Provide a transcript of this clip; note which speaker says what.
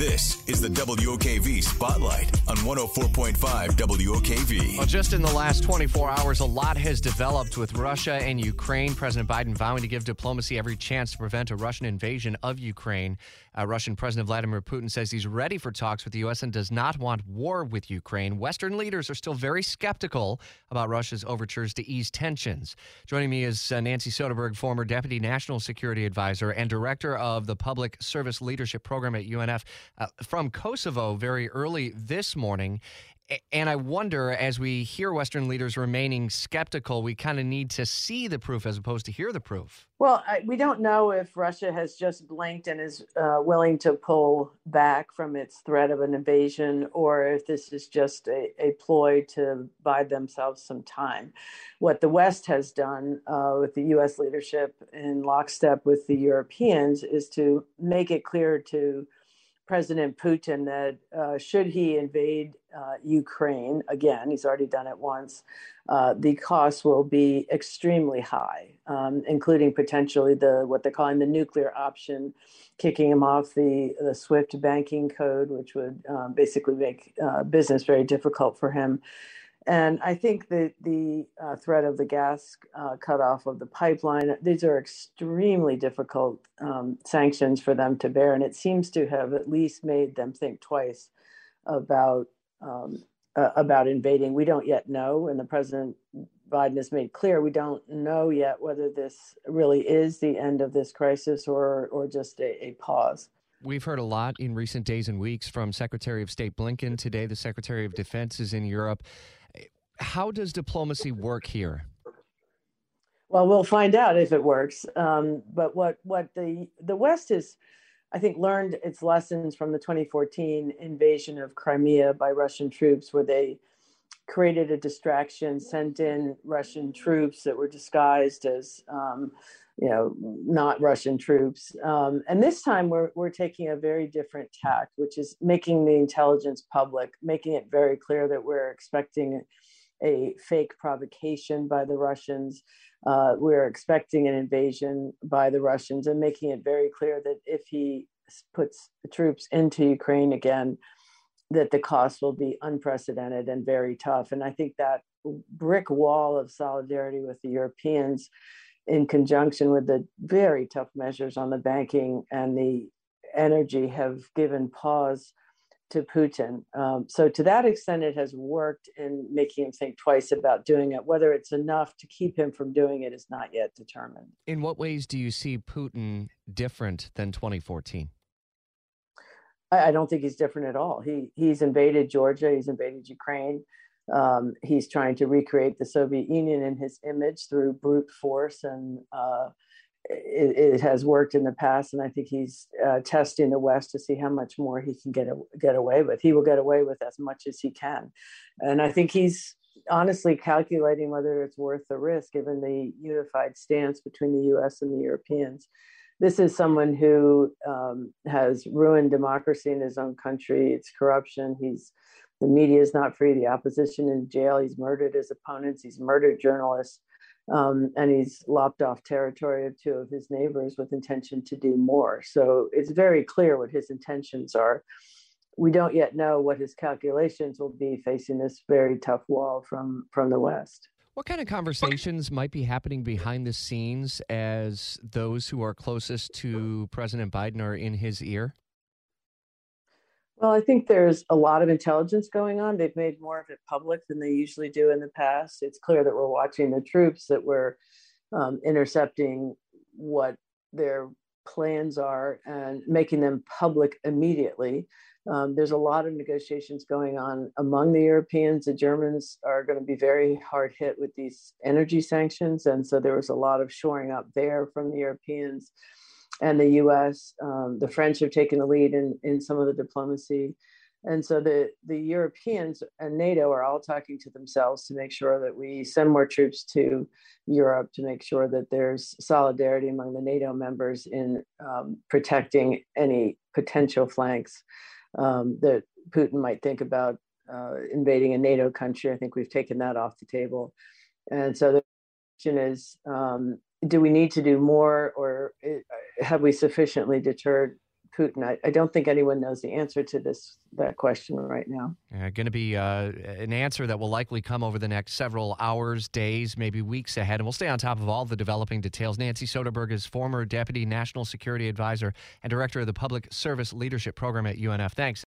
Speaker 1: This is the WOKV Spotlight on 104.5 WOKV.
Speaker 2: Well, just in the last 24 hours, a lot has developed with Russia and Ukraine. President Biden vowing to give diplomacy every chance to prevent a Russian invasion of Ukraine. Uh, Russian President Vladimir Putin says he's ready for talks with the U.S. and does not want war with Ukraine. Western leaders are still very skeptical about Russia's overtures to ease tensions. Joining me is uh, Nancy Soderberg, former Deputy National Security Advisor and Director of the Public Service Leadership Program at UNF uh, from Kosovo very early this morning. And I wonder, as we hear Western leaders remaining skeptical, we kind of need to see the proof as opposed to hear the proof.
Speaker 3: Well, I, we don't know if Russia has just blinked and is uh, willing to pull back from its threat of an invasion, or if this is just a, a ploy to buy themselves some time. What the West has done uh, with the U.S. leadership in lockstep with the Europeans is to make it clear to President Putin that uh, should he invade uh, Ukraine again, he's already done it once, uh, the costs will be extremely high, um, including potentially the what they're calling the nuclear option, kicking him off the the SWIFT banking code, which would um, basically make uh, business very difficult for him. And I think that the uh, threat of the gas uh, cutoff of the pipeline, these are extremely difficult um, sanctions for them to bear. And it seems to have at least made them think twice about, um, uh, about invading. We don't yet know. And the President Biden has made clear we don't know yet whether this really is the end of this crisis or, or just a, a pause.
Speaker 2: We've heard a lot in recent days and weeks from Secretary of State Blinken. Today, the Secretary of Defense is in Europe. How does diplomacy work here?
Speaker 3: Well, we'll find out if it works. Um, but what what the the West has, I think, learned its lessons from the 2014 invasion of Crimea by Russian troops, where they created a distraction, sent in Russian troops that were disguised as, um, you know, not Russian troops. Um, and this time we're, we're taking a very different tact, which is making the intelligence public, making it very clear that we're expecting a fake provocation by the Russians. Uh, we're expecting an invasion by the Russians and making it very clear that if he puts troops into Ukraine again, that the cost will be unprecedented and very tough. And I think that brick wall of solidarity with the Europeans, in conjunction with the very tough measures on the banking and the energy, have given pause to Putin. Um, so, to that extent, it has worked in making him think twice about doing it. Whether it's enough to keep him from doing it is not yet determined.
Speaker 2: In what ways do you see Putin different than 2014?
Speaker 3: I, I don't think he's different at all. He he's invaded Georgia. He's invaded Ukraine. Um, he's trying to recreate the Soviet Union in his image through brute force and uh, it, it, has worked in the past, and I think he's uh, testing the West to see how much more he can get get away with. He will get away with as much as he can, and I think he's honestly calculating whether it's worth the risk, given the unified stance between the U.S. and the Europeans. This is someone who um, has ruined democracy in his own country. It's corruption. He's the media is not free. The opposition in jail. He's murdered his opponents. He's murdered journalists um, and he's lopped off territory of two of his neighbors with intention to do more. So it's very clear what his intentions are. We don't yet know what his calculations will be facing this very tough wall from from the west.
Speaker 2: What kind of conversations might be happening behind the scenes as those who are closest to President Biden are in his ear?
Speaker 3: Well, I think there's a lot of intelligence going on. They've made more of it public than they usually do in the past. It's clear that we're watching the troops, that we're um, intercepting what their plans are and making them public immediately. Um, there's a lot of negotiations going on among the Europeans. The Germans are going to be very hard hit with these energy sanctions. And so there was a lot of shoring up there from the Europeans and the U.S. Um, the French have taken the lead in in some of the diplomacy, and so the the Europeans and NATO are all talking to themselves to make sure that we send more troops to Europe to make sure that there's solidarity among the NATO members in um, protecting any potential flanks um, that Putin might think about uh, invading a NATO country. I think we've taken that off the table, and so the question is um, do we need to do more or have we sufficiently deterred Putin? I, I don't think anyone knows the answer to this that question right now.
Speaker 2: Going to be uh, an answer that will likely come over the next several hours, days, maybe weeks ahead. And we'll stay on top of all the developing details. Nancy Soderberg is former Deputy National Security Advisor and Director of the Public Service Leadership Program at UNF. Thanks.